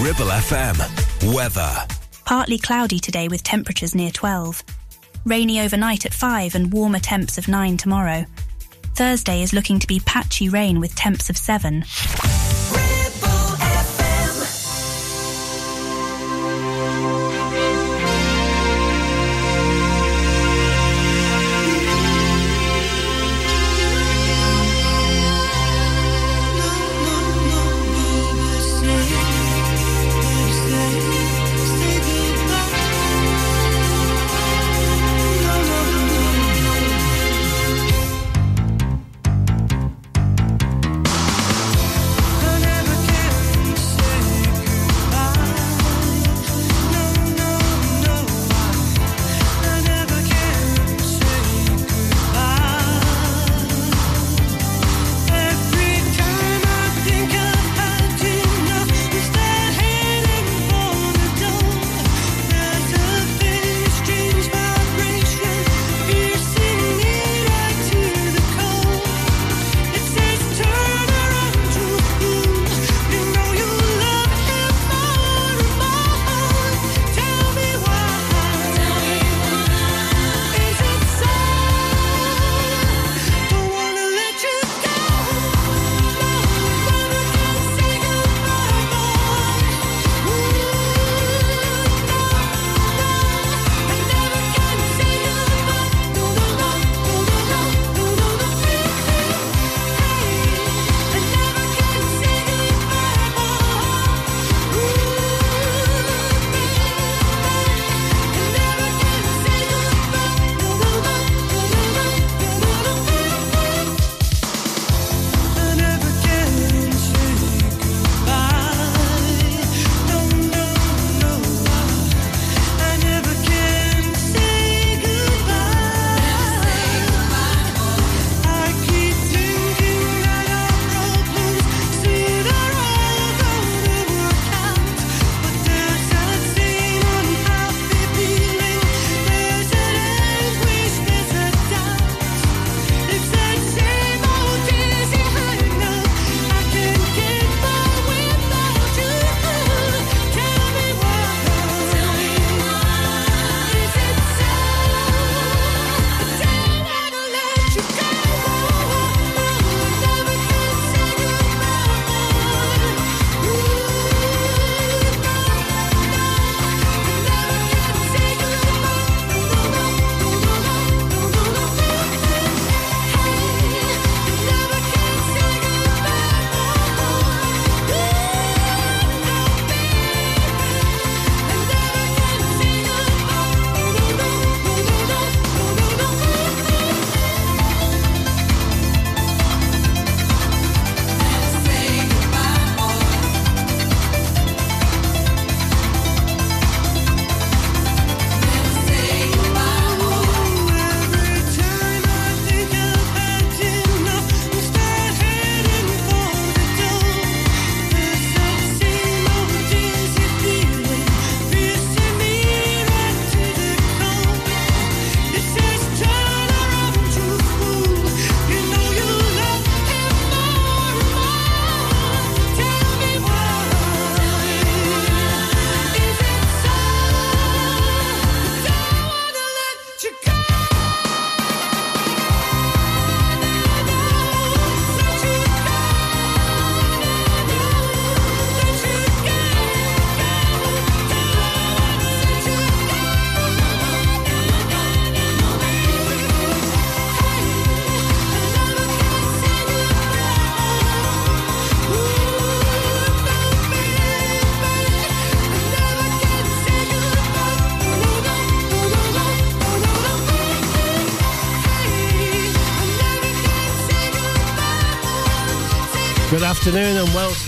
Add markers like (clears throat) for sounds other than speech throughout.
Ribble FM. Weather. Partly cloudy today with temperatures near 12. Rainy overnight at 5 and warmer temps of 9 tomorrow. Thursday is looking to be patchy rain with temps of 7.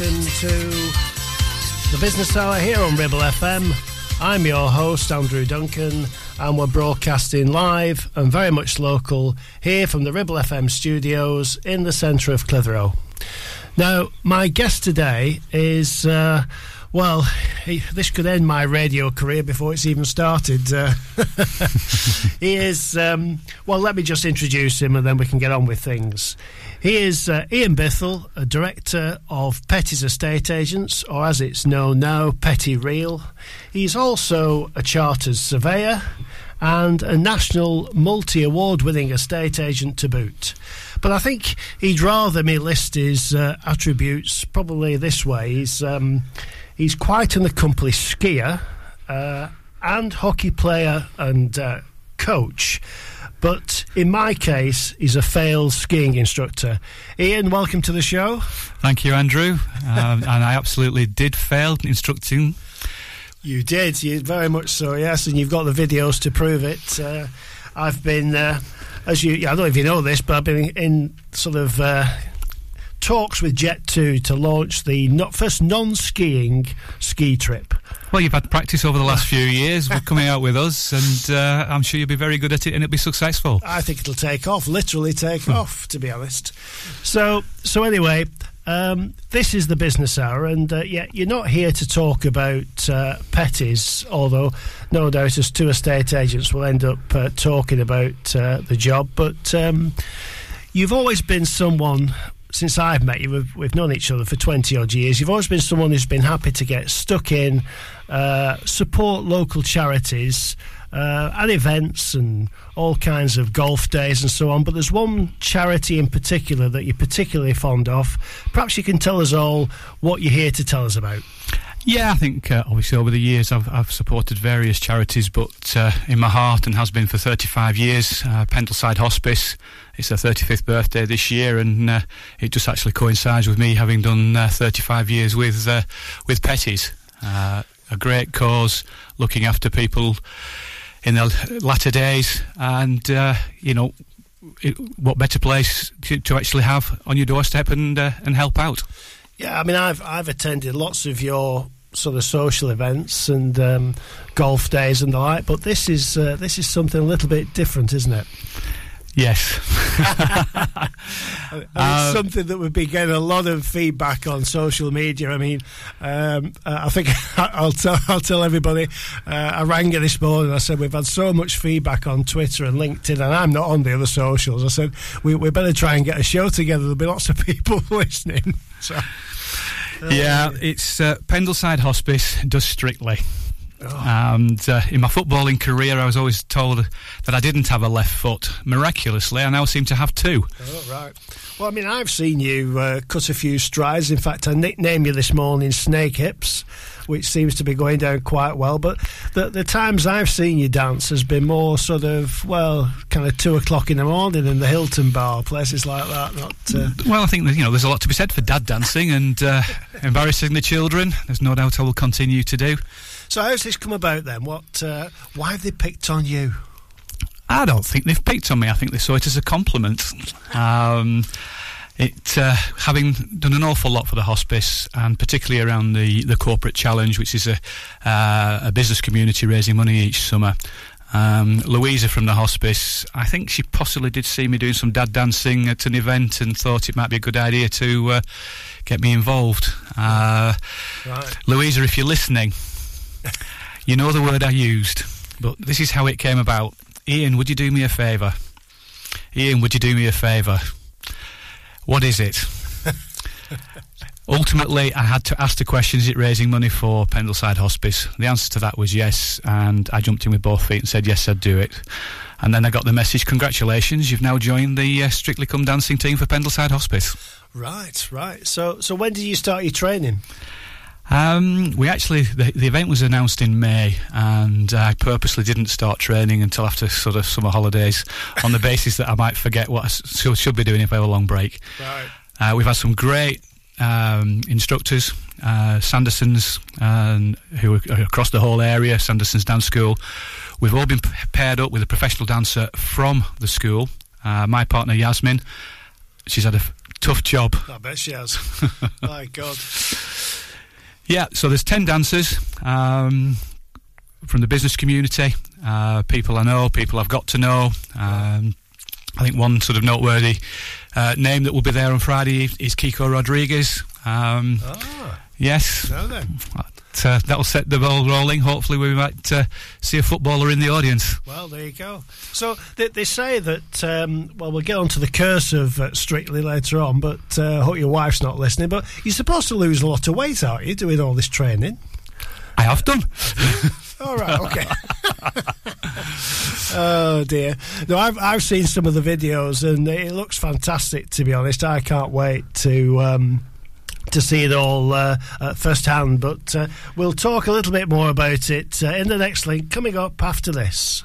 Welcome to the Business Hour here on Ribble FM. I'm your host, Andrew Duncan, and we're broadcasting live and very much local here from the Ribble FM studios in the centre of Clitheroe. Now, my guest today is uh, Well, he, this could end my radio career before it's even started. Uh, (laughs) he is, um, well, let me just introduce him and then we can get on with things. He is uh, Ian Bithell, a director of Petty's Estate Agents, or as it's known now, Petty Real. He's also a chartered surveyor and a national multi award winning estate agent to boot. But I think he'd rather me list his uh, attributes probably this way. He's. Um, He's quite an accomplished skier uh, and hockey player and uh, coach. But in my case, he's a failed skiing instructor. Ian, welcome to the show. Thank you, Andrew. um, (laughs) and I absolutely did fail instructing. You did, you very much so, yes, and you've got the videos to prove it. Uh, I've been, uh, as you, I don't know if you know this, but I've been in sort of uh, talks with Jet2 to launch the not, first non skiing ski trip. Well, you've had practice over the last few years with coming out with us, and uh, I'm sure you'll be very good at it and it'll be successful. I think it'll take off, literally take hmm. off, to be honest. So, so anyway, um, this is the business hour, and uh, yeah, you're not here to talk about uh, petties, although no doubt as two estate agents will end up uh, talking about uh, the job. But um, you've always been someone since I've met you, we've, we've known each other for 20 odd years. You've always been someone who's been happy to get stuck in, uh, support local charities uh, and events and all kinds of golf days and so on. But there's one charity in particular that you're particularly fond of. Perhaps you can tell us all what you're here to tell us about. Yeah, I think uh, obviously over the years I've, I've supported various charities, but uh, in my heart and has been for 35 years, uh, Pendleside Hospice. It's their 35th birthday this year, and uh, it just actually coincides with me having done uh, 35 years with with Petties. A great cause, looking after people in their latter days, and you know, it, what better place to, to, actually have on your doorstep and and help out. Yeah, I mean, I've I've attended lots of your sort of social events and um, golf days and the like, but this is uh, this is something a little bit different, isn't it? Yes. (laughs) it's uh, something that would be getting a lot of feedback on social media. I mean, um, uh, I think (laughs) I'll tell I'll tell everybody. Uh, I rang you this morning. I said we've had so much feedback on Twitter and LinkedIn, and I'm not on the other socials. I said we, we better try and get a show together. There'll be lots of (laughs) people listening. So. Yeah, it's uh, Pendleside Hospice does strictly. Oh. And uh, in my footballing career, I was always told that I didn't have a left foot. Miraculously, I now seem to have two. Oh, right. Well, I mean, I've seen you uh, cut a few strides. In fact, I nicknamed you this morning Snake Hips, which seems to be going down quite well. But the, the times I've seen you dance has been more sort of, well, kind of two o'clock in the morning in the Hilton Bar, places like that. Not uh... Well, I think that, you know, there's a lot to be said for dad dancing and uh, embarrassing the children. There's no doubt I will continue to do. So, how's this come about then? What? Uh, why have they picked on you? I don't think they've picked on me. I think they saw it as a compliment. Um, it uh, having done an awful lot for the hospice, and particularly around the, the corporate challenge, which is a, uh, a business community raising money each summer. Um, Louisa from the hospice, I think she possibly did see me doing some dad dancing at an event and thought it might be a good idea to uh, get me involved. Uh, right. Louisa, if you're listening, you know the word I used, but this is how it came about. Ian, would you do me a favour? Ian, would you do me a favour? What is it? (laughs) Ultimately, I had to ask the question is it raising money for Pendleside Hospice? The answer to that was yes, and I jumped in with both feet and said, yes, I'd do it. And then I got the message congratulations, you've now joined the uh, Strictly Come Dancing team for Pendleside Hospice. Right, right. So, so when did you start your training? Um, we actually the, the, event was announced in May, and I purposely didn't start training until after sort of summer holidays, on the (laughs) basis that I might forget what I should, should be doing if I have a long break. Right. Uh, we've had some great um, instructors, uh, Sandersons, um, who are across the whole area. Sandersons Dance School. We've all been paired up with a professional dancer from the school. Uh, my partner Yasmin, she's had a tough job. I bet she has. (laughs) My God. Yeah, so there's 10 dancers um, from the business community, uh, people I know, people I've got to know. Um, I think one sort of noteworthy uh, name that will be there on Friday is Kiko Rodriguez. Um, ah, yes. So then. That uh, that'll set the ball rolling. Hopefully, we might uh, see a footballer in the audience. Well, there you go. So they, they say that. Um, well, we'll get on to the curse of uh, Strictly later on, but uh, I hope your wife's not listening. But you're supposed to lose a lot of weight, aren't you, doing all this training? I have done. all right. Okay. (laughs) oh dear. No, I've I've seen some of the videos and it looks fantastic. To be honest, I can't wait to. Um, to see it all uh, uh, firsthand, but uh, we'll talk a little bit more about it uh, in the next link coming up after this.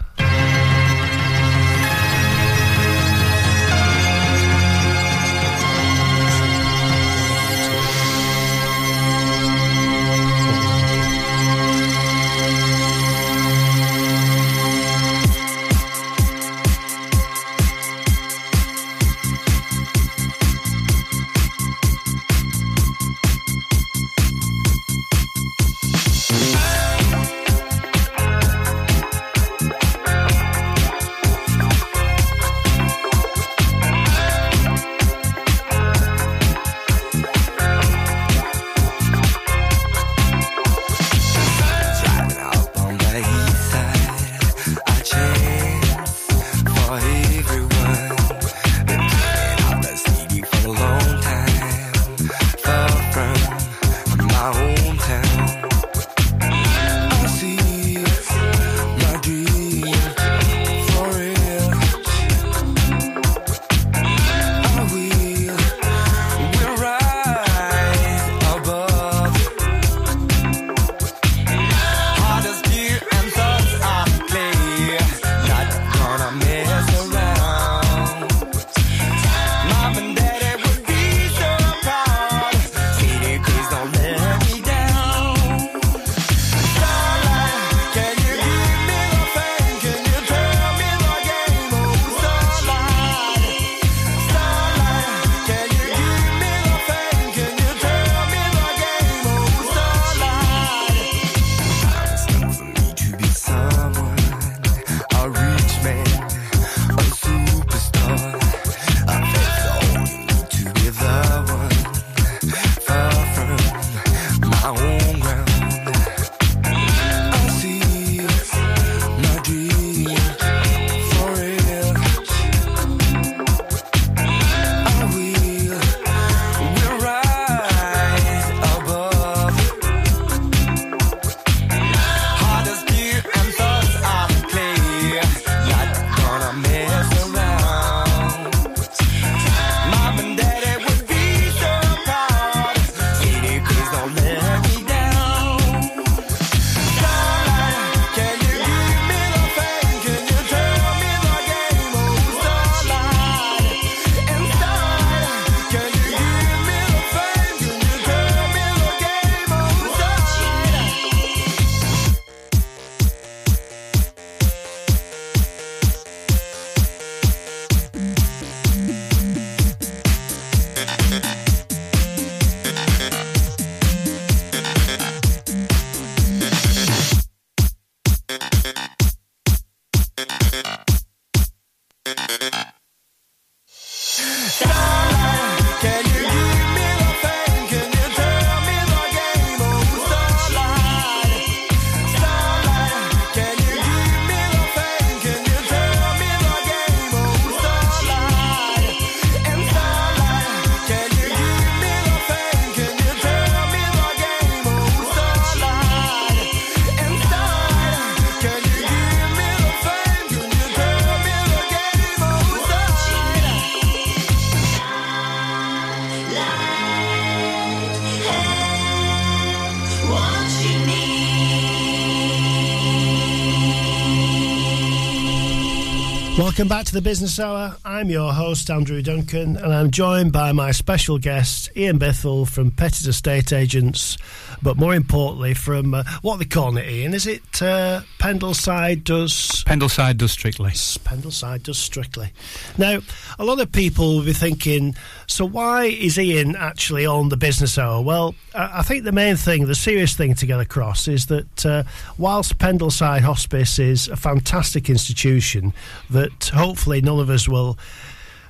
Welcome back to the Business Hour. I'm your host, Andrew Duncan, and I'm joined by my special guest, Ian Bithell from Petty's Estate Agents, but more importantly, from uh, what they call it, Ian. Is it uh, Pendleside does? Pendleside does strictly. Pendleside does strictly. Now, a lot of people will be thinking, so why is Ian actually on the Business Hour? Well, I think the main thing, the serious thing to get across is that uh, whilst Pendleside Hospice is a fantastic institution that hopefully none of us will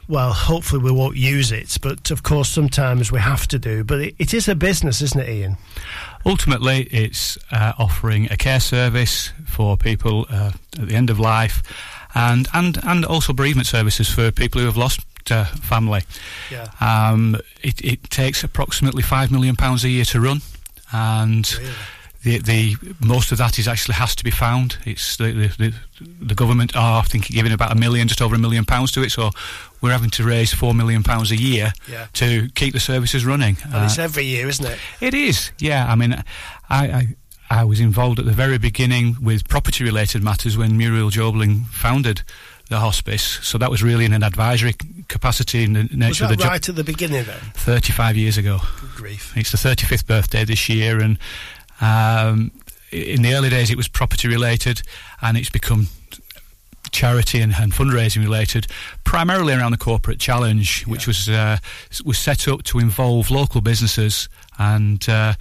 well, hopefully we won't use it, but of course sometimes we have to do. But it, it is a business, isn't it, Ian? Ultimately, it's uh, offering a care service for people uh, at the end of life, and and and also bereavement services for people who have lost uh, family. Yeah. Um, it, it takes approximately five million pounds a year to run, and. Really? The, the most of that is actually has to be found. It's the the, the, government are I think giving about a million, just over a million pounds to it. So we're having to raise four million pounds a year Yeah. to keep the services running. And Uh, it's every year, isn't it? it is, yeah. I mean, I, I I was involved at the very beginning with property related matters when Muriel Jobling founded the hospice. So that was really in an advisory capacity in the nature of the job. right at the beginning then? 35 years ago. Good grief. It's the 35th birthday this year, and um, in the early days it was property related, and it's become charity and, and fundraising related, primarily around the corporate challenge, which Yeah. was uh, was set up to involve local businesses, and uh,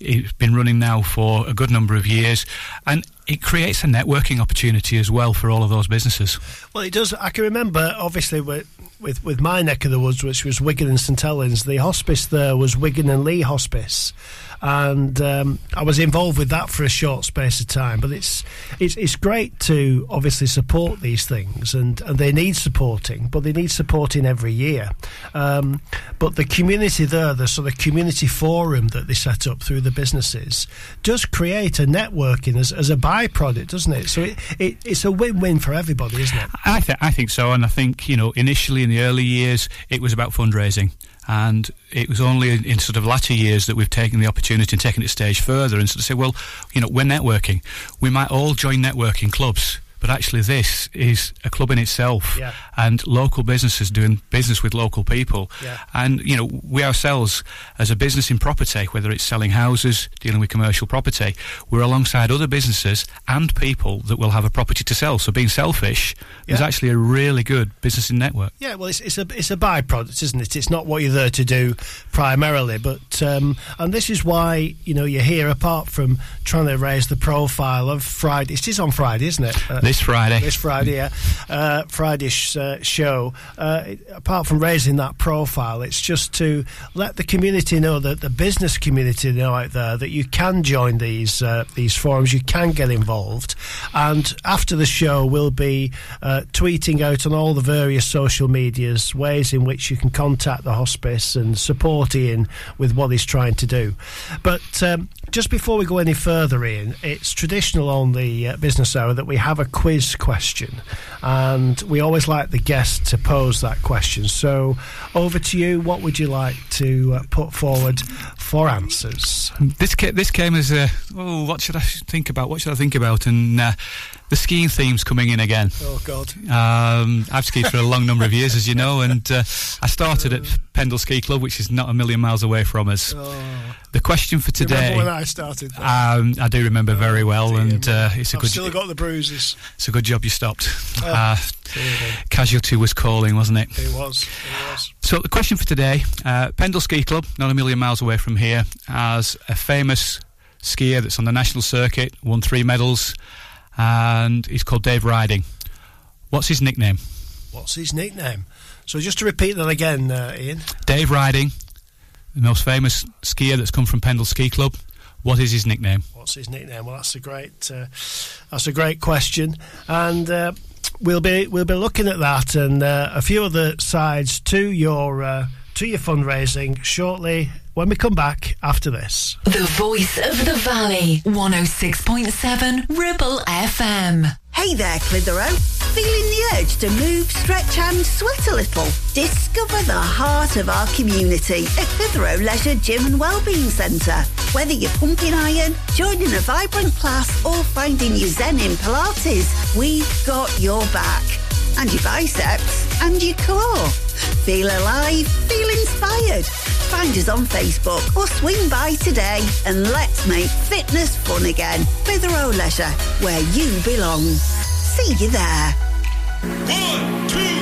it's been running now for a good number of years, and it creates a networking opportunity as well for all of those businesses. Well, it does. I can remember, obviously, with, with with my neck of the woods, which was Wigan and St Helens. The hospice there was Wigan and Leigh Hospice, and um, I was involved with that for a short space of time. But it's it's it's great to obviously support these things, and, and they need supporting, but they need supporting every year. Um, but the community there, the sort of community forum that they set up through the businesses, does create a networking as, as a byproduct, doesn't it? So it, it, it's a win-win for everybody, isn't it? I, th- I think so, and I think you know initially in the early years it was about fundraising, and it was only in, sort of latter years that we've taken the opportunity and taken it a stage further and sort of say, well, you know, we're networking. We might all join networking clubs, but actually this is a club in itself, Yeah. And local businesses doing business with local people, Yeah. and you know, we ourselves as a business in property, whether it's selling houses, dealing with commercial property, we're alongside other businesses and people that will have a property to sell. So being selfish is actually a really good business in network. Yeah, well, it's, it's a it's a byproduct, isn't it? It's not what you're there to do primarily, but um, and this is why you know you're here. Apart from trying to raise the profile of Friday, it is on Friday, isn't it? Uh, This Friday. this Friday, yeah, uh, Friday's uh, show. Uh, apart from raising that profile, it's just to let the community know that the business community know out there that you can join these uh, these forums, you can get involved, and after the show, we'll be uh, tweeting out on all the various social medias ways in which you can contact the hospice and support Ian with what he's trying to do. But um, just before we go any further, Ian, it's traditional on the uh, business hour that we have a quiz question, and we always like the guest to pose that question. So, over to you. What would you like to uh, put forward for answers? This ca- this came as a oh, what should I think about? What should I think about? And uh, the skiing theme's coming in again. Oh God! Um, I've skied for a long number of years, as you know, and uh, I started at (laughs) Pendle Ski Club, which is not a million miles away from us. Oh, The question for today, remember when I started? Um, I do remember very well, dear and uh, it's a I've good still got the bruises. it's a good job you stopped. Oh. Uh, casualty was calling, wasn't it? It was. It was. So the question for today: uh, Pendle Ski Club, not a million miles away from here, has a famous skier that's on the national circuit, won three medals, and he's called Dave Riding. What's his nickname? What's his nickname? So just to repeat that again, uh, Ian. Dave Riding, the most famous skier that's come from Pendle Ski Club. What is his nickname? What's his nickname? Well, that's a great uh, that's a great question, and uh, we'll be we'll be looking at that and uh, a few other sides to your uh, to your fundraising shortly when we come back after this. The voice of the valley, 106.7 Ribble FM. Hey there, Clitheroe. Feeling the urge to move, stretch and sweat a little? Discover the heart of our community at Clitheroe Leisure Gym and Wellbeing Centre. Whether you're pumping iron, joining a vibrant class or finding your zen in Pilates, we've got your back. And your biceps and your core. Feel alive, feel inspired. Find us on Facebook or swing by today and let's make fitness fun again. Clitheroe Leisure, where you belong. See you there. One, two.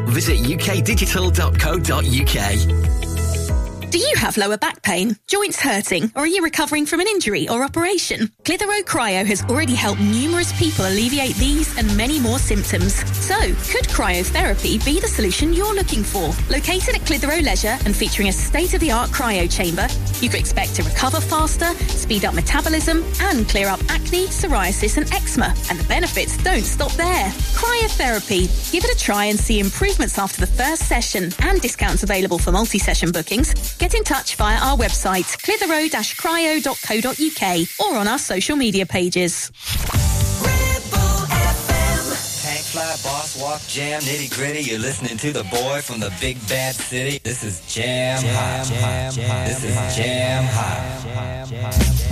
Visit ukdigital.co.uk. Do you have lower back pain, joints hurting, or are you recovering from an injury or operation? Clitheroe Cryo has already helped numerous people alleviate these and many more symptoms. So, could cryotherapy be the solution you're looking for? Located at Clitheroe Leisure and featuring a state-of-the-art cryo chamber, you can expect to recover faster, speed up metabolism, and clear up acne, psoriasis, and eczema. And the benefits don't stop there. Cryotherapy. Give it a try and see improvements after the first session and discounts available for multi-session bookings. Get in touch via our website, clitheroe-cryo.co.uk or on our social media pages. Boss walk, jam, nitty gritty. You're listening to the boy from the big bad city. This is Jam, Hot. This is Jam Hot. boss,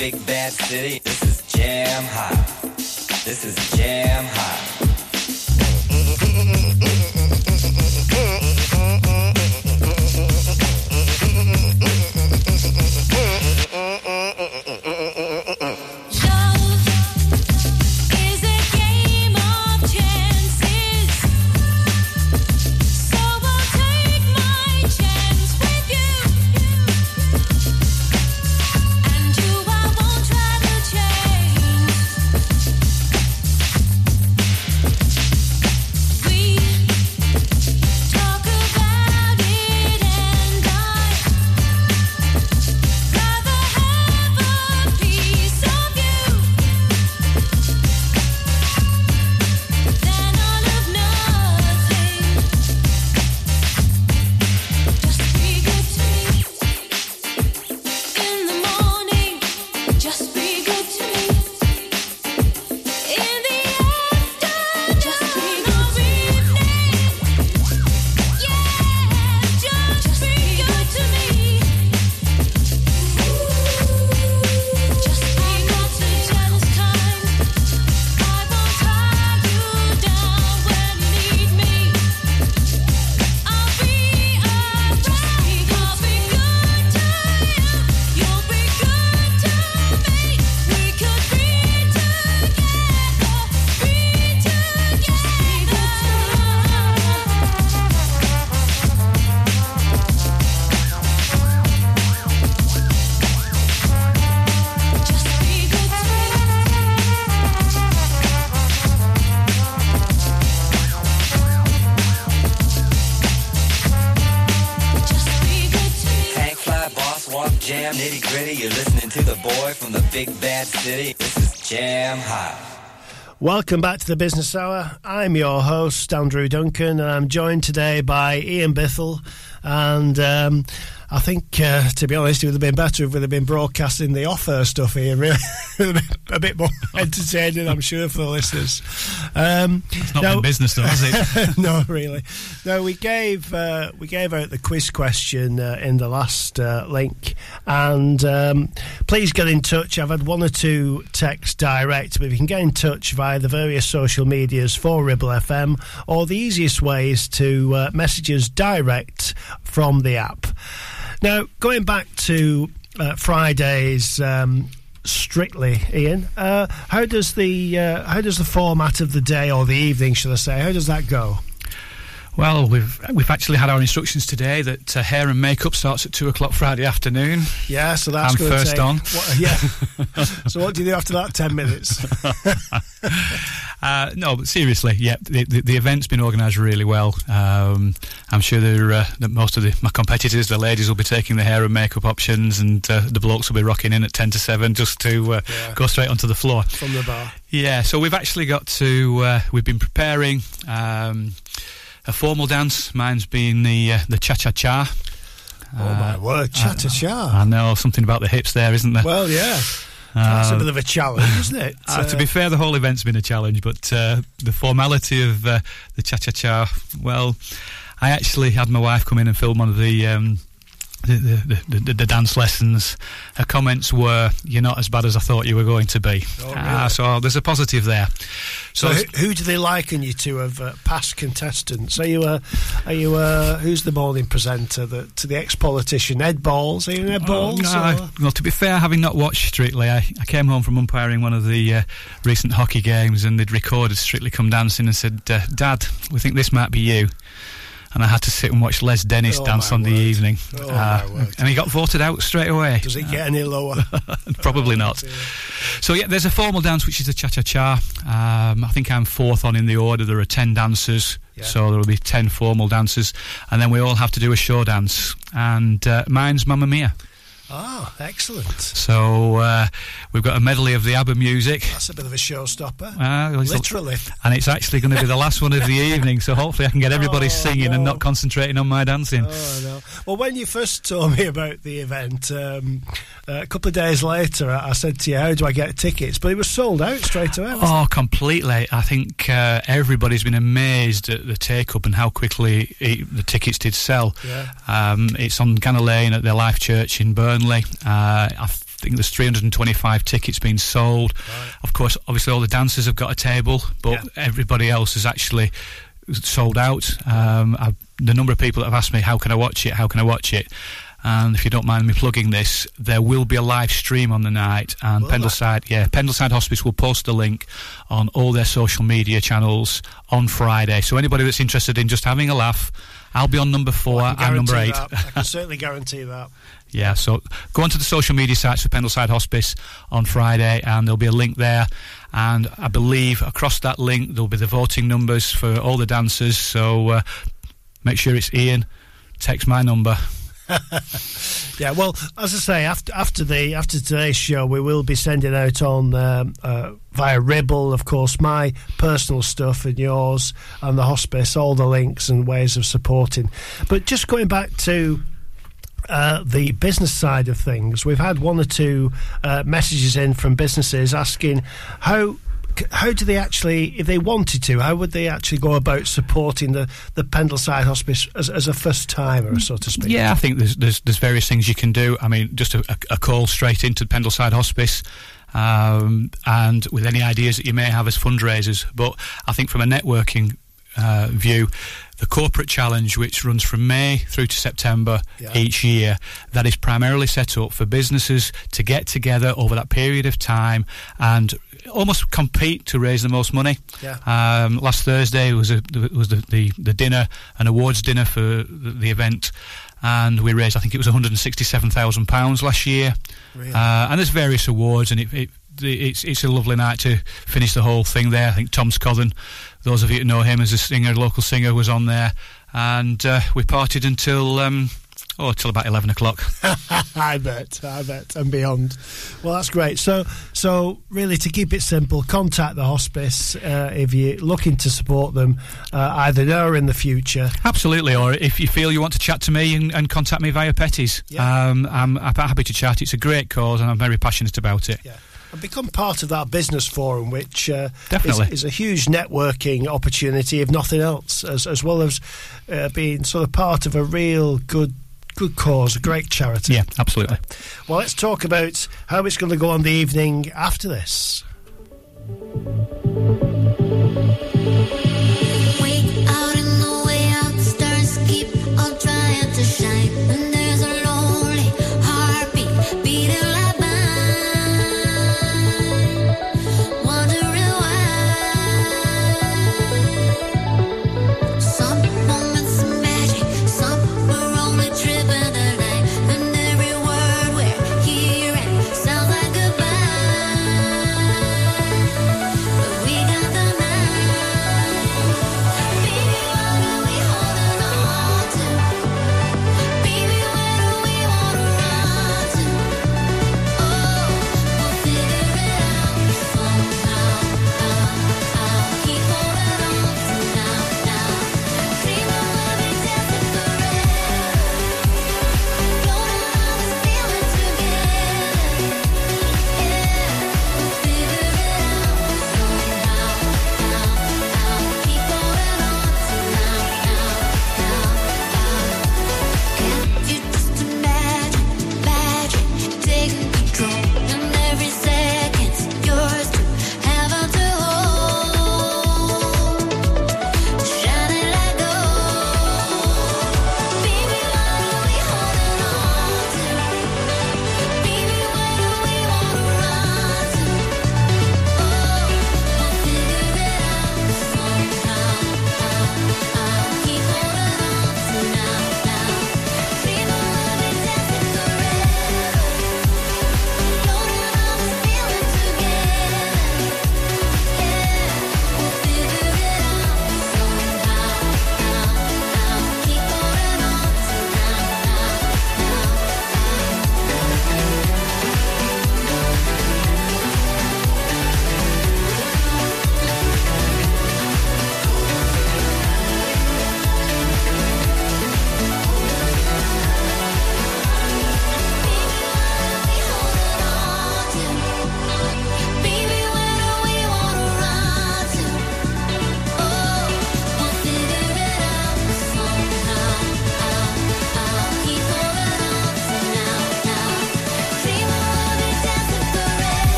big bad city. This is jam hot. This is jam hot. City. This is Jam Hot. Welcome back to the Business Hour. I'm your host, Andrew Duncan, and I'm joined today by Ian Bithell. And um, I think, uh, to be honest, it would have been better if we'd have been broadcasting the offer stuff here, really. (laughs) a bit more (laughs) entertaining, I'm sure, for the listeners. Um, it's not no, business, though, is it? (laughs) no, really. No, we gave uh, we gave out the quiz question uh, in the last uh, link, and um, please get in touch. I've had one or two texts direct, but if you can get in touch via the various social medias for Ribble FM, or the easiest way is to uh, message us direct from the app. Now, going back to uh, Friday's um, strictly, Ian, uh, how does the uh, how does the format of the day or the evening, should I say, how does that go? Well, we've we've actually had our instructions today that uh, hair and makeup starts at two o'clock Friday afternoon. Yeah, so that's I'm first take, on. What, yeah. so what do you do after that? Ten minutes. (laughs) uh, no, but seriously, yeah, the, the, the event's been organised really well. Um, I'm sure uh, that most of the, my competitors, the ladies, will be taking the hair and makeup options, and uh, the blokes will be rocking in at ten to seven just to uh, yeah. go straight onto the floor from the bar. Yeah, so we've actually got to. Uh, we've been preparing. Um, a formal dance. Mine's been the uh, the cha cha cha. Oh my uh, word, cha cha cha! I know something about the hips there, isn't there? Well, yeah. That's a bit of a challenge, isn't it? (laughs) Uh, to be fair, the whole event's been a challenge, but uh, the formality of uh, the cha cha cha, well, I actually had my wife come in and film one of the um, the, the, the, the, dance lessons. Her comments were, "You're not as bad as I thought you were going to be." Oh, really? uh, so there's a positive there. So, so who, who, do they liken you to of uh, past contestants? Are you a, are you a, who's the morning presenter? The, to the ex-politician Ed Balls? Are you Ed Balls? Oh, no, well, to be fair, having not watched Strictly, I, I came home from umpiring one of the uh, recent hockey games, and they'd recorded Strictly Come Dancing and said, uh, "Dad, we think this might be you." And I had to sit and watch Les Dennis oh dance on word. the evening. Oh uh, and he got voted out straight away. Does it get any lower? (laughs) Probably not. (laughs) So, yeah, there's a formal dance which is the cha cha cha. Um, I think I'm fourth on in the order. There are 10 dancers. Yeah. So there will be 10 formal dancers. And then we all have to do a show dance. And uh, mine's Mamma Mia. Ah, excellent. So uh, we've got a medley of the ABBA music. That's a bit of a showstopper. Uh, Literally. And it's actually going to be the last one of the (laughs) evening, so hopefully I can get everybody oh, singing no. and not concentrating on my dancing. Oh, no. Well, when you first told me about the event, um, uh, a couple of days later, I said to you, How do I get tickets? But it was sold out straight away. Oh, it? completely. I think uh, everybody's been amazed at the take up and how quickly it, the tickets did sell. Yeah. Um, it's on Gannow Lane at the Life Church in Burnley. Burnley. Uh, I think there's 325 tickets being sold. Right. Of course, obviously all the dancers have got a table, but yeah. everybody else is actually sold out. Um, the number of people that have asked me, "How can I watch it? How can I watch it?" And if you don't mind me plugging this, there will be a live stream on the night, and will Pendleside, yeah, Pendleside Hospice will post the link on all their social media channels on Friday. So anybody that's interested in just having a laugh, I'll be on number four well, and number eight. I can certainly guarantee that. (laughs) Yeah, so go onto the social media sites for Pendleside Hospice on Friday, and there'll be a link there. And I believe across that link there'll be the voting numbers for all the dancers. So uh, make sure it's Ian. Text my number. (laughs) yeah, well, as I say, after after the after today's show, we will be sending out on um, uh, via Ribble, of course, my personal stuff and yours, and the hospice, all the links and ways of supporting. But just going back to uh, the business side of things, we've had one or two uh, messages in from businesses asking how how do they actually, if they wanted to, how would they actually go about supporting the, the Pendleside Hospice as, as a first timer, so to speak? Yeah, I think there's, there's, there's various things you can do. I mean, just a, a call straight into Pendleside Hospice. Um, and with any ideas that you may have as fundraisers. But I think from a networking uh, view, the corporate challenge, which runs from May through to September yeah. each year, that is primarily set up for businesses to get together over that period of time and almost compete to raise the most money. Yeah. Um, last Thursday was a, was the, the, the dinner, an awards dinner for the, the event and we raised, I think it was £167,000 last year. Really? Uh, and there's various awards, and it, it, it's it's a lovely night to finish the whole thing there. I think Tom Scothen, those of you who know him as a singer, local singer, was on there, and uh, we partied until um, Oh, till about eleven o'clock. (laughs) I bet, I bet, and beyond. Well, that's great. So, so really, to keep it simple, contact the hospice uh, if you're looking to support them, uh, either now or in the future. Absolutely, or if you feel you want to chat to me and, and contact me via Petties, um, I'm, I'm happy to chat. It's a great cause, and I'm very passionate about it. Yeah. And become part of that business forum, which uh, Definitely. Is, is a huge networking opportunity, if nothing else, as, as well as uh, being sort of part of a real good good cause, a great charity. Yeah, absolutely. Well, let's talk about how it's going to go on the evening after this.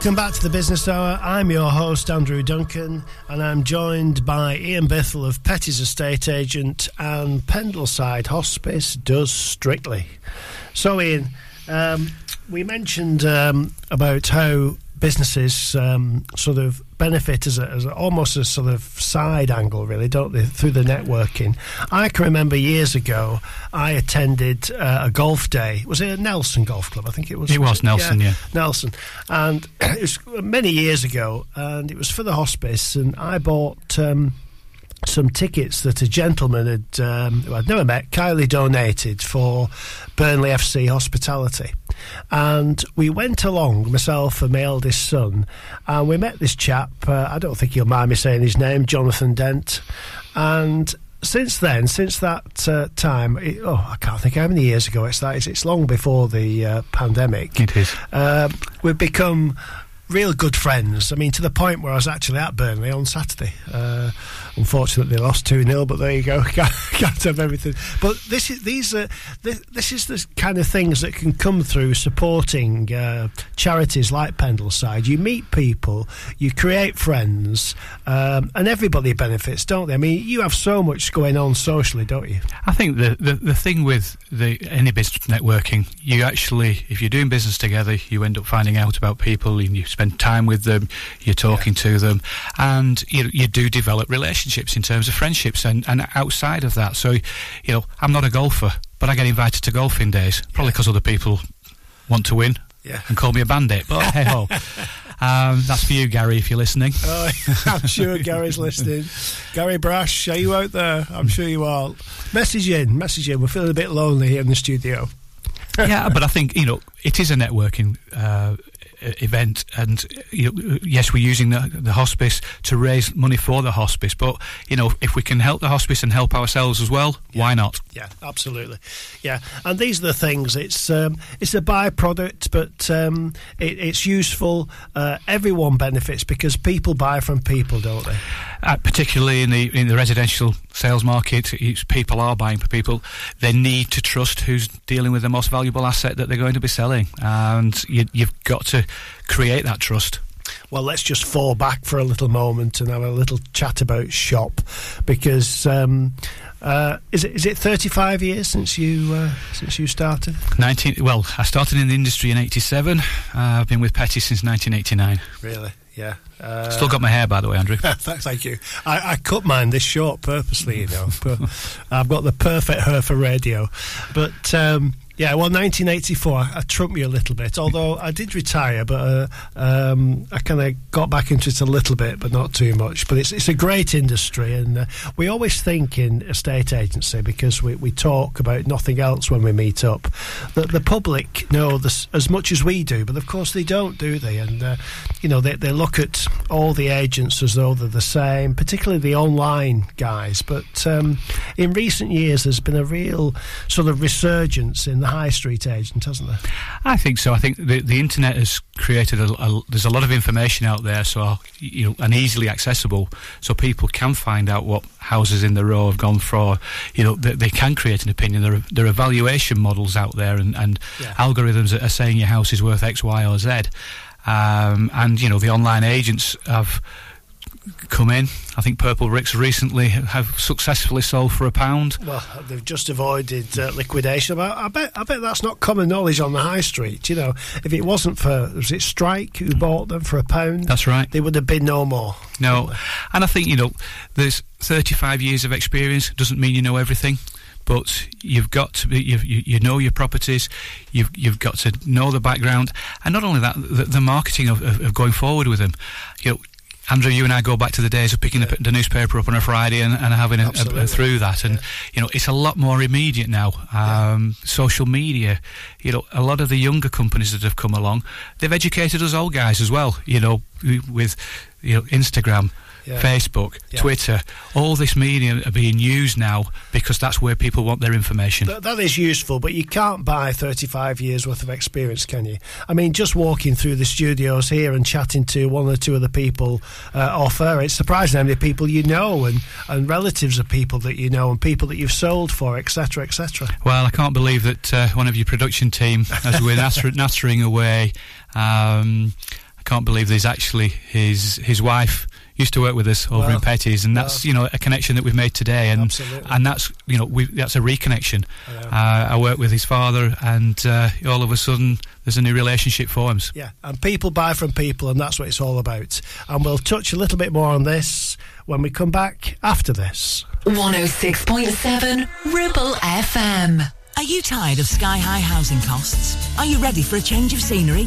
Welcome back to the Business Hour. I'm your host, Andrew Duncan, and I'm joined by Ian Bithell of Petty's Estate Agent and Pendleside Hospice does strictly. So, Ian, um, we mentioned um, about how businesses um, sort of benefit as, a, as a, almost a sort of side angle, really, don't they, through the networking. I can remember years ago, I attended uh, a golf day. Was it a Nelson Golf Club? I think it was. It was Nelson, yeah. Nelson. And (clears throat) it was many years ago, and it was for the hospice, and I bought. Um, some tickets that a gentleman had, um, who I'd never met, kindly donated for Burnley FC hospitality. And we went along, myself and my eldest son, and we met this chap. Uh, I don't think he'll mind me saying his name, Jonathan Dent. And since then, since that uh, time, it, oh, I can't think how many years ago it's that. It's, it's long before the uh, pandemic. It is. Uh, we've become real good friends. I mean, to the point where I was actually at Burnley on Saturday. Uh, unfortunately, they lost two 0 but there you go. (laughs) Can't, can't have everything. But this is these are this, this is the kind of things that can come through supporting uh, charities like Pendleside. You meet people, you create friends, um, and everybody benefits, don't they? I mean, you have so much going on socially, don't you? I think the, the, the thing with the any business networking, you actually, if you're doing business together, you end up finding out about people and you spend time with them, you're talking to them, and you, you do develop relationships in terms of friendships and, and outside of that. So, you know, I'm not a golfer, but I get invited to golfing days, probably because other people want to win Yeah. and call me a bandit. But hey ho. (laughs) Um, that's for you, Gary, if you're listening. Oh, I'm sure Gary's listening. Gary Brash, are you out there? I'm sure you are. Message in, message in. We're feeling a bit lonely here in the studio. yeah, but I think you know it is a networking uh, event, and you know, yes, we're using the, the hospice to raise money for the hospice. But you know, if we can help the hospice and help ourselves as well, why not? Yeah, absolutely. Yeah, and these are the things. It's um, it's a byproduct, but um, it, it's useful. Uh, everyone benefits because people buy from people, don't they? Uh, particularly in the in the residential sales market, it's, people are buying for people. They need to trust who's dealing with the most valuable asset that they're going to be selling, and you, you've got to create that trust. Well, let's just fall back for a little moment and have a little chat about shop, because um, uh, is it is it 35 years since you uh, since you started? 19. Well, I started in the industry in '87. Uh, I've been with Petty since 1989. Really? Yeah. Uh, Still got my hair, by the way, Andrew. (laughs) Thank you. I, I cut mine this short purposely, you know. but I've got the perfect hair for radio. But um, yeah, well, 1984, I, trumped me a little bit. Although I did retire, but uh, um, I kind of got back into it a little bit, but not too much. But it's it's a great industry, and uh, we always think in estate agency because we, we talk about nothing else when we meet up. That the public know this as much as we do, but of course they don't, do they? And uh, you know they they look at all the agents as though they're the same, particularly the online guys. But um, in recent years, there's been a real sort of resurgence in the high street agent, hasn't there? I think so. I think the the internet has created a, a there's a lot of information out there, so you know, and easily accessible, so people can find out what houses in the row have gone for. You know, they, they can create an opinion. There are, there are valuation models out there, and, and Yeah. algorithms that are saying your house is worth X, Y, or Z. Um, and you know, the online agents have come in. I think Purplebricks recently have successfully sold for a pound. Well, they've just avoided uh, liquidation. But I bet, I bet that's not common knowledge on the high street. You know, if it wasn't for was it Strike who bought them for a pound? That's right. They would have been no more. No, and I think you know, there's 35 years of experience doesn't mean you know everything, but you've got to be, you've, you you know your properties, you've you've got to know the background, and not only that, the, the marketing of, of, of going forward with them. You know, Andrew, you and I go back to the days of picking up the newspaper up on a Friday and, and having a, a, a through that, and you know, it's a lot more immediate now. Um, Social media, you know, a lot of the younger companies that have come along, they've educated us old guys as well. You know, with you know Instagram. Yeah. Facebook, Yeah. Twitter, all this media are being used now because that's where people want their information. That, that is useful, but you can't buy 35 years worth of experience, can you? I mean, just walking through the studios here and chatting to one or two of the people uh, off air, it's surprising how many people you know and, and relatives of people that you know and people that you've sold for, etc., etc. Well, I can't believe that uh, one of your production team, as we're (laughs) natter- nattering away, um, I can't believe there's actually his his wife used to work with us over Well, in Petty's, and that's well. you know a connection that we've made today, and Absolutely. and that's you know we that's a reconnection. I know. Uh, I work with his father, and uh, all of a sudden there's a new relationship forms. Yeah, and people buy from people, and that's what it's all about. And we'll touch a little bit more on this when we come back after this. 106.7 Ribble FM. Are you tired of sky high housing costs? Are you ready for a change of scenery?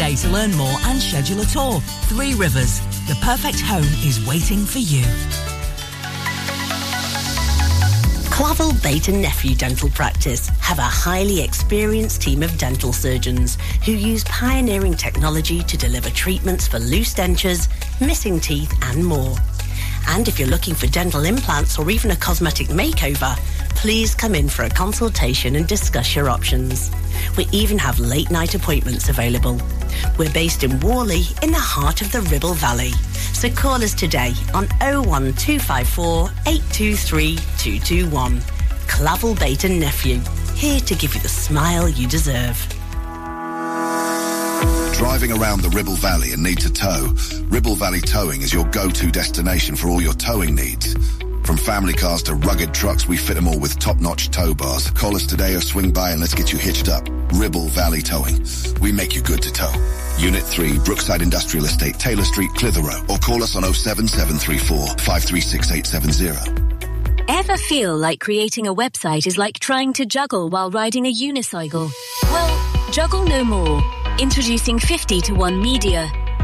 to learn more and schedule a tour. Three Rivers, the perfect home is waiting for you. Clavel Bait and Nephew Dental Practice have a highly experienced team of dental surgeons who use pioneering technology to deliver treatments for loose dentures, missing teeth and more. And if you're looking for dental implants or even a cosmetic makeover, please come in for a consultation and discuss your options. We even have late night appointments available. We're based in Whalley in the heart of the Ribble Valley. So call us today on 01254 823 221. Clavel Bait and Nephew, here to give you the smile you deserve. Driving around the Ribble Valley and need to tow? Ribble Valley Towing is your go-to destination for all your towing needs. From family cars to rugged trucks, we fit them all with top-notch tow bars. Call us today or swing by and let's get you hitched up. Ribble Valley Towing. We make you good to tow. Unit 3, Brookside Industrial Estate, Taylor Street, Clitheroe. Or call us on 07734 536870. Ever feel like creating a website is like trying to juggle while riding a unicycle? Well, juggle no more. Introducing 50 to 1 Media.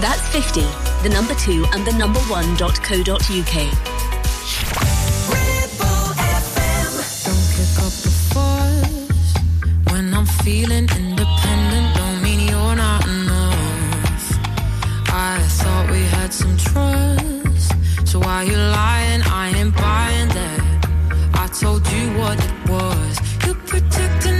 That's 50, the number 2 and the number 1.co.uk. Don't pick up the fuss when I'm feeling independent. Don't mean you're not enough. I thought we had some trust, so why you lying? I ain't buying that. I told you what it was. You protecting,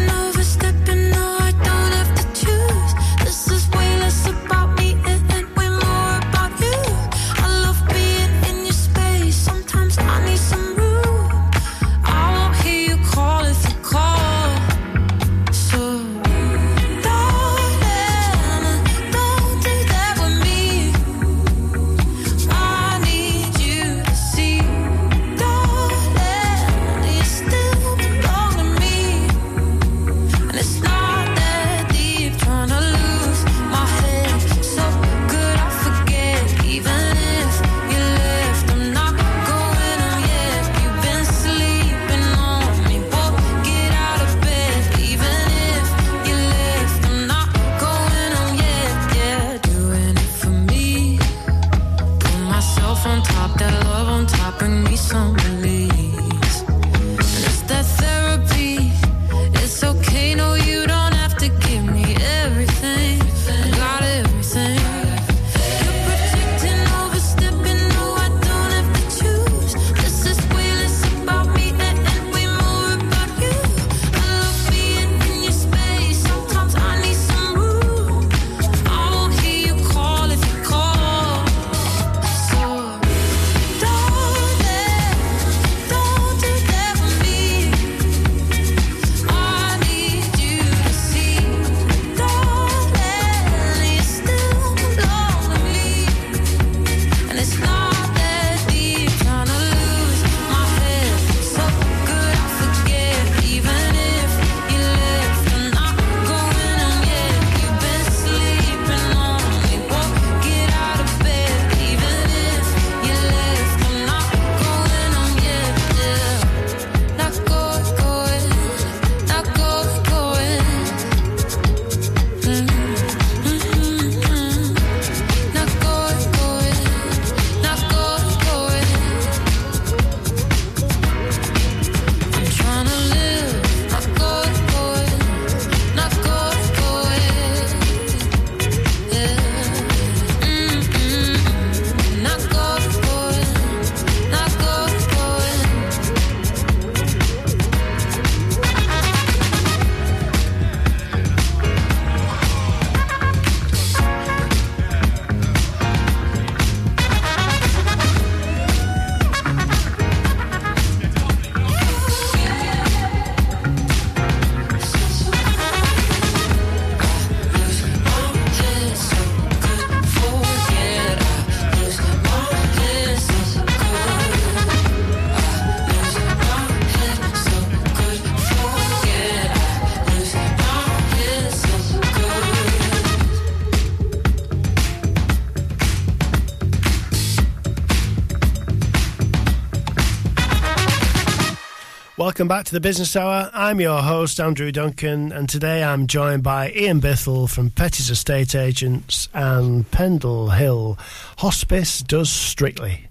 Welcome back to the Business Hour. I'm your host, Andrew Duncan, and today I'm joined by Ian Bithell from Petty's Estate Agents and Pendle Hill Hospice does strictly.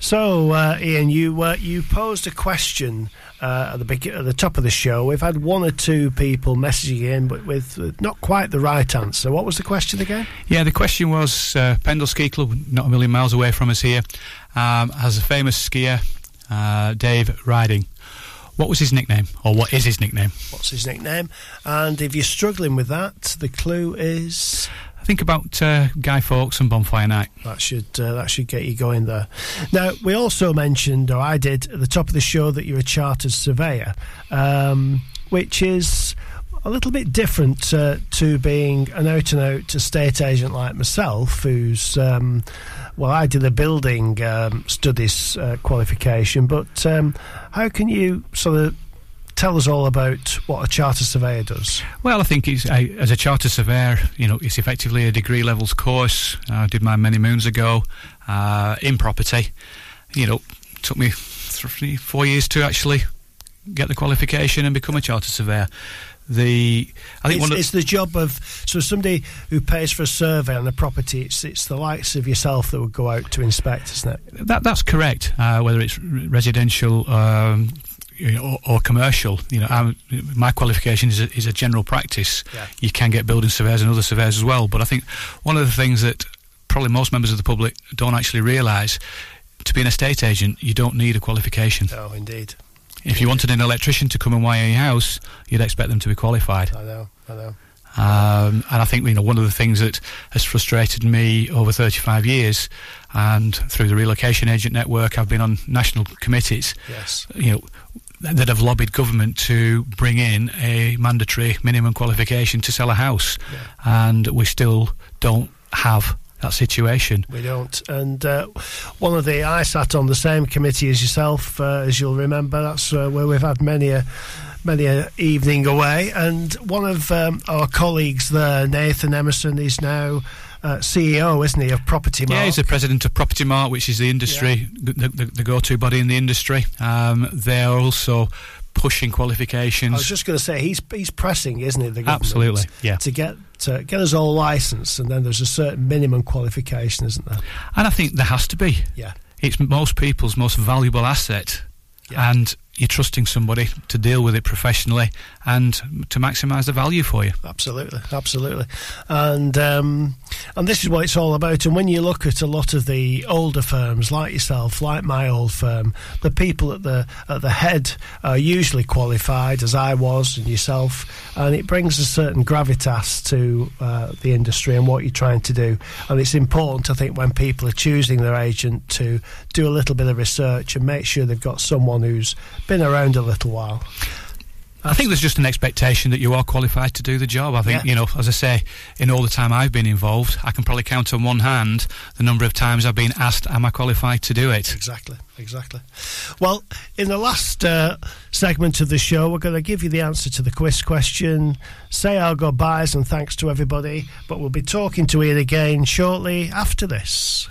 So, uh, Ian, you uh, you posed a question uh, at the at the top of the show. We've had one or two people messaging in, but with uh, not quite the right answer. What was the question again? Yeah, the question was uh, Pendle Ski Club, not a million miles away from us here, um, has a famous skier, uh, Dave Ryding. What was his nickname, or what is his nickname? What's his nickname? And if you're struggling with that, the clue is I think about uh, Guy Fawkes and Bonfire Night. That should uh, that should get you going there. Now we also mentioned, or I did at the top of the show, that you're a chartered surveyor, um, which is a little bit different uh, to being an out and out estate agent like myself, who's um, well, I did a building um, studies uh, qualification, but um, how can you sort of tell us all about what a chartered surveyor does? Well, I think I, as a chartered surveyor, you know, it's effectively a degree levels course. I did mine many moons ago uh, in property. You know, took me three, four years to actually get the qualification and become a chartered surveyor. The I think it's, one of, it's the job of so somebody who pays for a survey on a property. It's it's the likes of yourself that would go out to inspect, isn't it? that that's correct. Uh, whether it's residential. Um, you know, or, or commercial, you know, I'm, my qualification is a, is a general practice. Yeah. You can get building surveyors and other surveyors as well. But I think one of the things that probably most members of the public don't actually realise, to be an estate agent, you don't need a qualification. Oh, indeed. If you wanted an electrician to come and wire your house, you'd expect them to be qualified. I know, I know. Um, and I think you know one of the things that has frustrated me over 35 years, and through the relocation agent network, I've been on national committees. Yes. You know that that have lobbied government to bring in a mandatory minimum qualification to sell a house, and we still don't have that situation. We don't. And uh, one of the I sat on the same committee as yourself, uh, as you'll remember. That's uh, where we've had many a many a evening away. And one of um, our colleagues there, Nathan Emerson, is now. Uh, CEO, isn't he, of Property Mark? Yeah, he's the president of Property Mark, which is the industry, the, the, the go-to body in the industry. Um, they're also pushing qualifications. I was just going to say he's he's pressing, isn't he? The Absolutely, yeah. To get to get us all licensed, and then there's a certain minimum qualification, isn't there? And I think there has to be. Yeah. It's most people's most valuable asset. And you're trusting somebody to deal with it professionally and to maximise the value for you. Absolutely, absolutely, and um, and this is what it's all about. And when you look at a lot of the older firms, like yourself, like my old firm, the people at the at the head are usually qualified, as I was, and yourself, and it brings a certain gravitas to uh, the industry and what you're trying to do. And it's important, I think, when people are choosing their agent to do a little bit of research and make sure they've got someone who's been around a little while. I think there's just an expectation that you are qualified to do the job. I think, Yeah. you know, as I say, in all the time I've been involved, I can probably count on one hand the number of times I've been asked, Am I qualified to do it? Exactly, exactly. Well, in the last uh, segment of the show, we're going to give you the answer to the quiz question, say our goodbyes and thanks to everybody, but we'll be talking to Ian again shortly after this.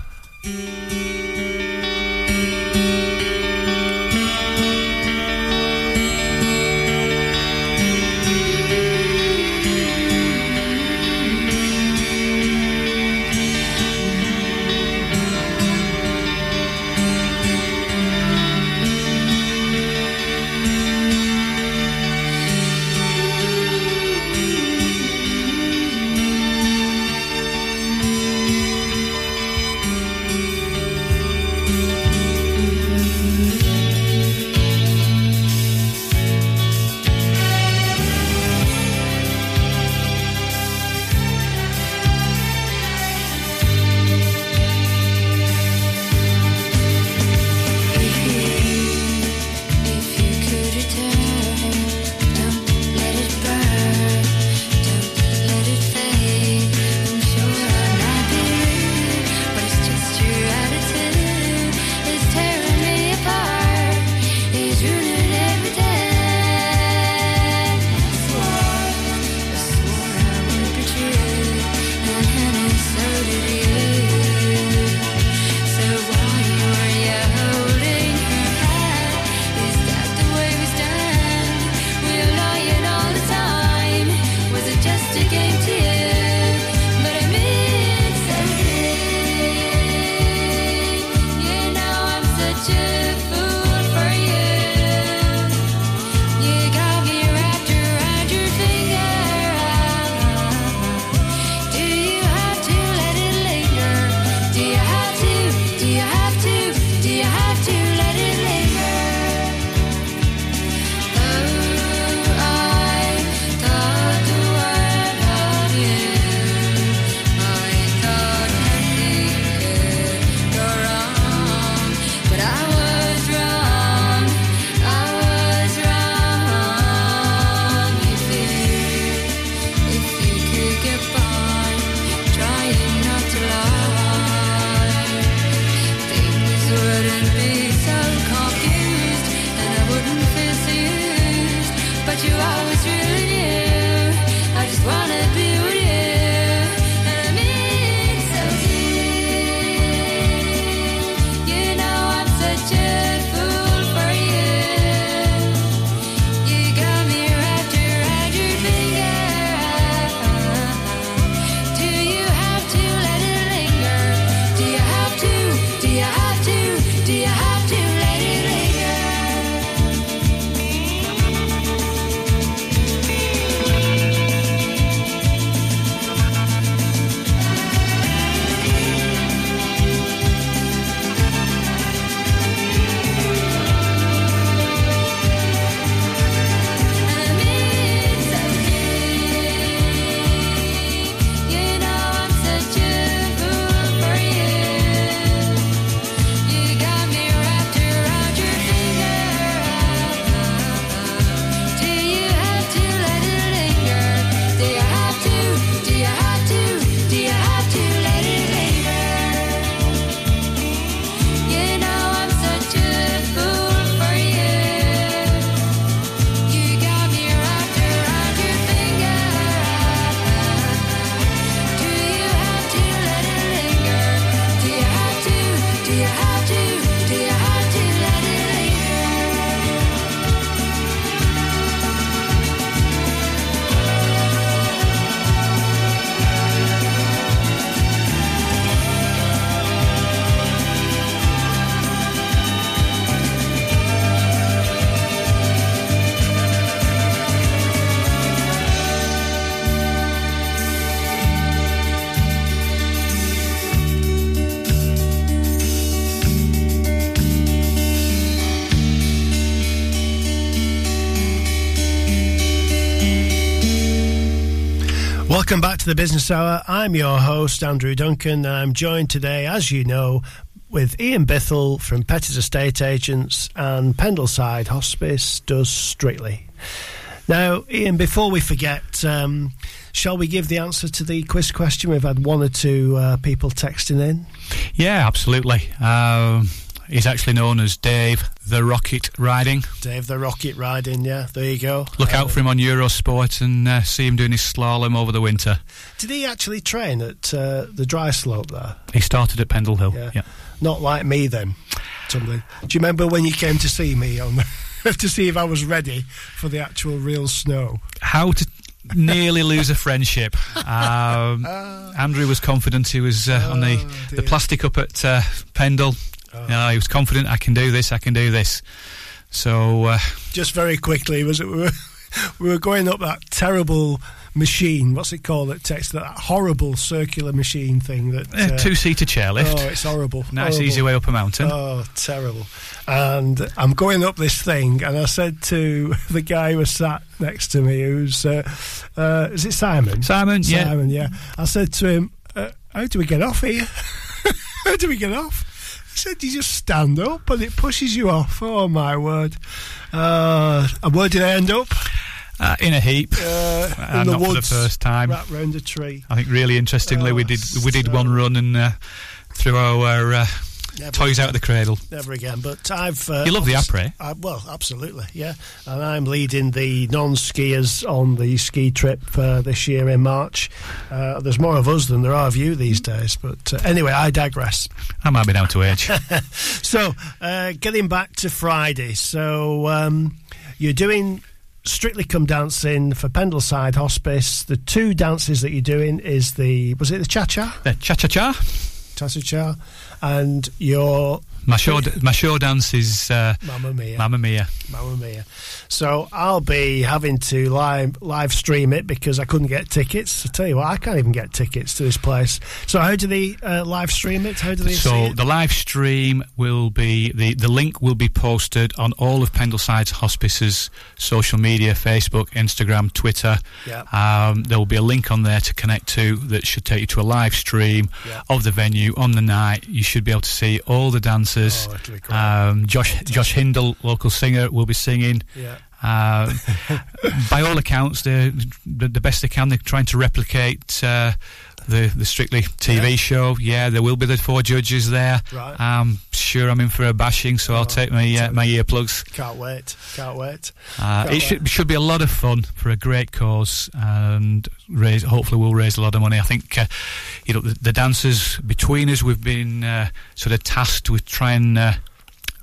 Welcome back to the Business Hour. I'm your host, Andrew Duncan, and I'm joined today, as you know, with Ian Bithell from Petty's Estate Agents and Pendleside Hospice does Strictly. Now, Ian, before we forget, um, shall we give the answer to the quiz question? We've had one or two uh, people texting in. Yeah, absolutely. Um, he's actually known as Dave the Rocket Ryding. Dave the Rocket Ryding, yeah, there you go. Look out for him on Eurosport and uh, see him doing his slalom over the winter. Did he actually train at uh, the dry slope there? He started at Pendle Hill. Yeah. yeah. Not like me then. Something. Do you remember when you came to see me on (laughs) to see if I was ready for the actual real snow? How to nearly lose a friendship. Um, (laughs) Andrew was confident he was uh, on the, the plastic up at uh, Pendle. Uh, he was confident, I can do this, I can do this. So, uh, Just very quickly, was it? (laughs) We were, we were going up that terrible machine. What's it called? That takes that horrible circular machine thing. That uh, two-seater chairlift. Oh, it's horrible. Nice, horrible. easy way up a mountain. Oh, terrible. And I'm going up this thing, and I said to (laughs) the guy who was sat next to me, who's, uh, uh, is it Simon? Simon, yeah. Simon, yeah. I said to him, uh, How do we get off here? (laughs) How do we get off? Said, You just stand up and it pushes you off. Oh, my word. Uh, and where did I end up? Uh, in a heap, Uh, Uh, in the not for the first time. Wrapped round a tree. I think really interestingly, we did we did one run and uh, threw our uh, Never toys out of the cradle. Never again. But I've. Uh, You love the après? I, well, absolutely, yeah. And I'm leading the non-skiers on the ski trip uh, this year in March. Uh, there's more of us than there are of you these days. But uh, anyway, I digress. I might be down to age. (laughs) so, uh, getting back to Friday. So, um, you're doing Strictly Come Dancing for Pendleside Hospice. The two dances that you're doing is the was it the cha cha? The cha cha cha. Cha cha cha, and your My show, my show dance is uh, Mamma Mia. Mamma Mia. Mamma mia! So I'll be having to live live stream it because I couldn't get tickets. I tell you what, I can't even get tickets to this place. So how do they uh, live stream it? How do they So the live stream will be the the link will be posted on all of Pendleside Hospice's social media: Facebook, Instagram, Twitter. Yeah. Um, there will be a link on there to connect to that should take you to a live stream Yeah. of the venue on the night. You should be able to see all the dancers. Oh, it'll be great. um, Josh Josh Hindle, local singer, will be singing. Yeah. Um, (laughs) by all accounts, they're the, the best they can. They're trying to replicate uh, the the Strictly TV show. Yeah, there will be the four judges there. Right. I'm sure I'm in for a bashing, so I'll take my uh, my earplugs. Can't wait! Can't wait! Uh, Can't it should, should be a lot of fun for a great cause, and raise. Hopefully, we'll raise a lot of money. I think, uh, you know, the, the dancers between us, we've been uh, sort of tasked with trying. Uh,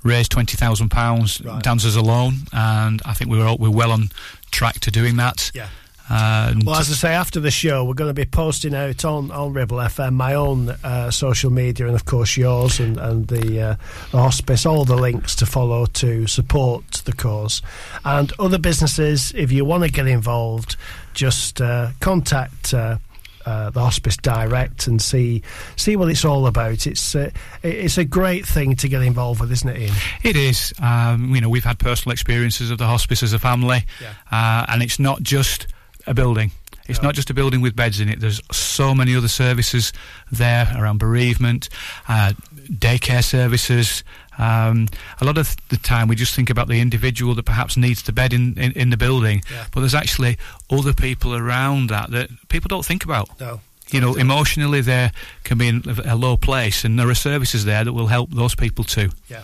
Raise twenty thousand pounds, Right. dancers alone, and I think we're all, we're well on track to doing that. Yeah. And Well, as I say, after the show, we're going to be posting out on, on Ribble FM my own uh, social media and, of course, yours and, and the, uh, the hospice, all the links to follow to support the cause. And other businesses, if you want to get involved, just uh, contact. Uh, uh, the hospice direct and see see what it's all about. It's uh, it's a great thing to get involved with, isn't it, Ian? It is. Um, you know, we've had personal experiences of the hospice as a family, uh, and it's not just a building. It's not just a building with beds in it. There's so many other services there around bereavement, uh, daycare services. Um, a lot of the time, we just think about the individual that perhaps needs the bed in, in, in the building, but there's actually other people around that that people don't think about. No. You know, emotionally, there can be in a low place, and there are services there that will help those people too. Yeah.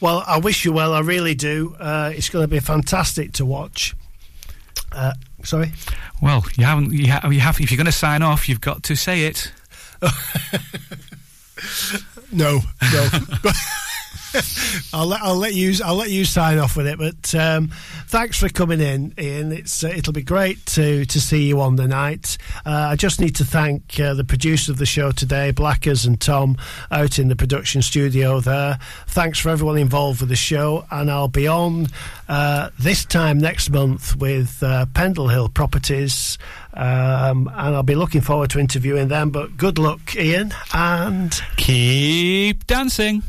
Well, I wish you well. I really do. Uh, it's going to be fantastic to watch. Uh, sorry. Well, you haven't. You, ha- you have. If you're going to sign off, you've got to say it. (laughs) No, no. (laughs) I'll let I'll let you I'll let you sign off with it. But um, thanks for coming in, Ian. It's uh, it'll be great to to see you on the night. Uh, I just need to thank uh, the producer of the show today, Blackers and Tom, out in the production studio there. Thanks for everyone involved with the show, and I'll be on uh, this time next month with uh, Pendle Hill Properties. Um, and I'll be looking forward to interviewing them. But good luck, Ian, and keep dancing.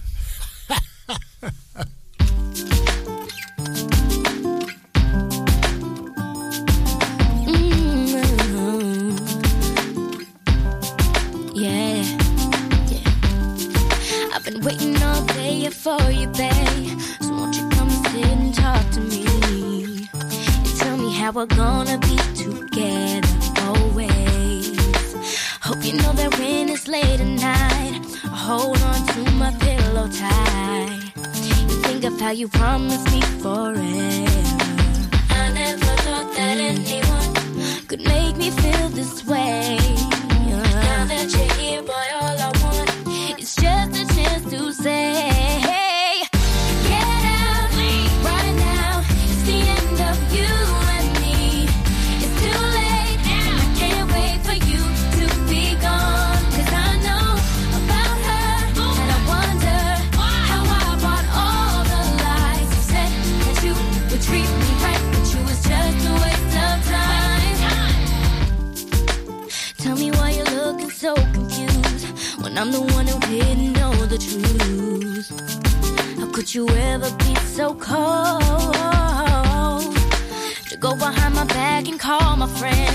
here for you, babe. So won't you come sit and talk to me? And tell me how we're gonna be together always. Hope you know that when it's late at night, I hold on to my pillow tight. And think of how you promised me forever. I never thought that anyone could make me feel this way. Now that you're here, boy, all I want is just a chance to say. I'm the one who didn't know the truth. How could you ever be so cold to go behind my back and call my friend?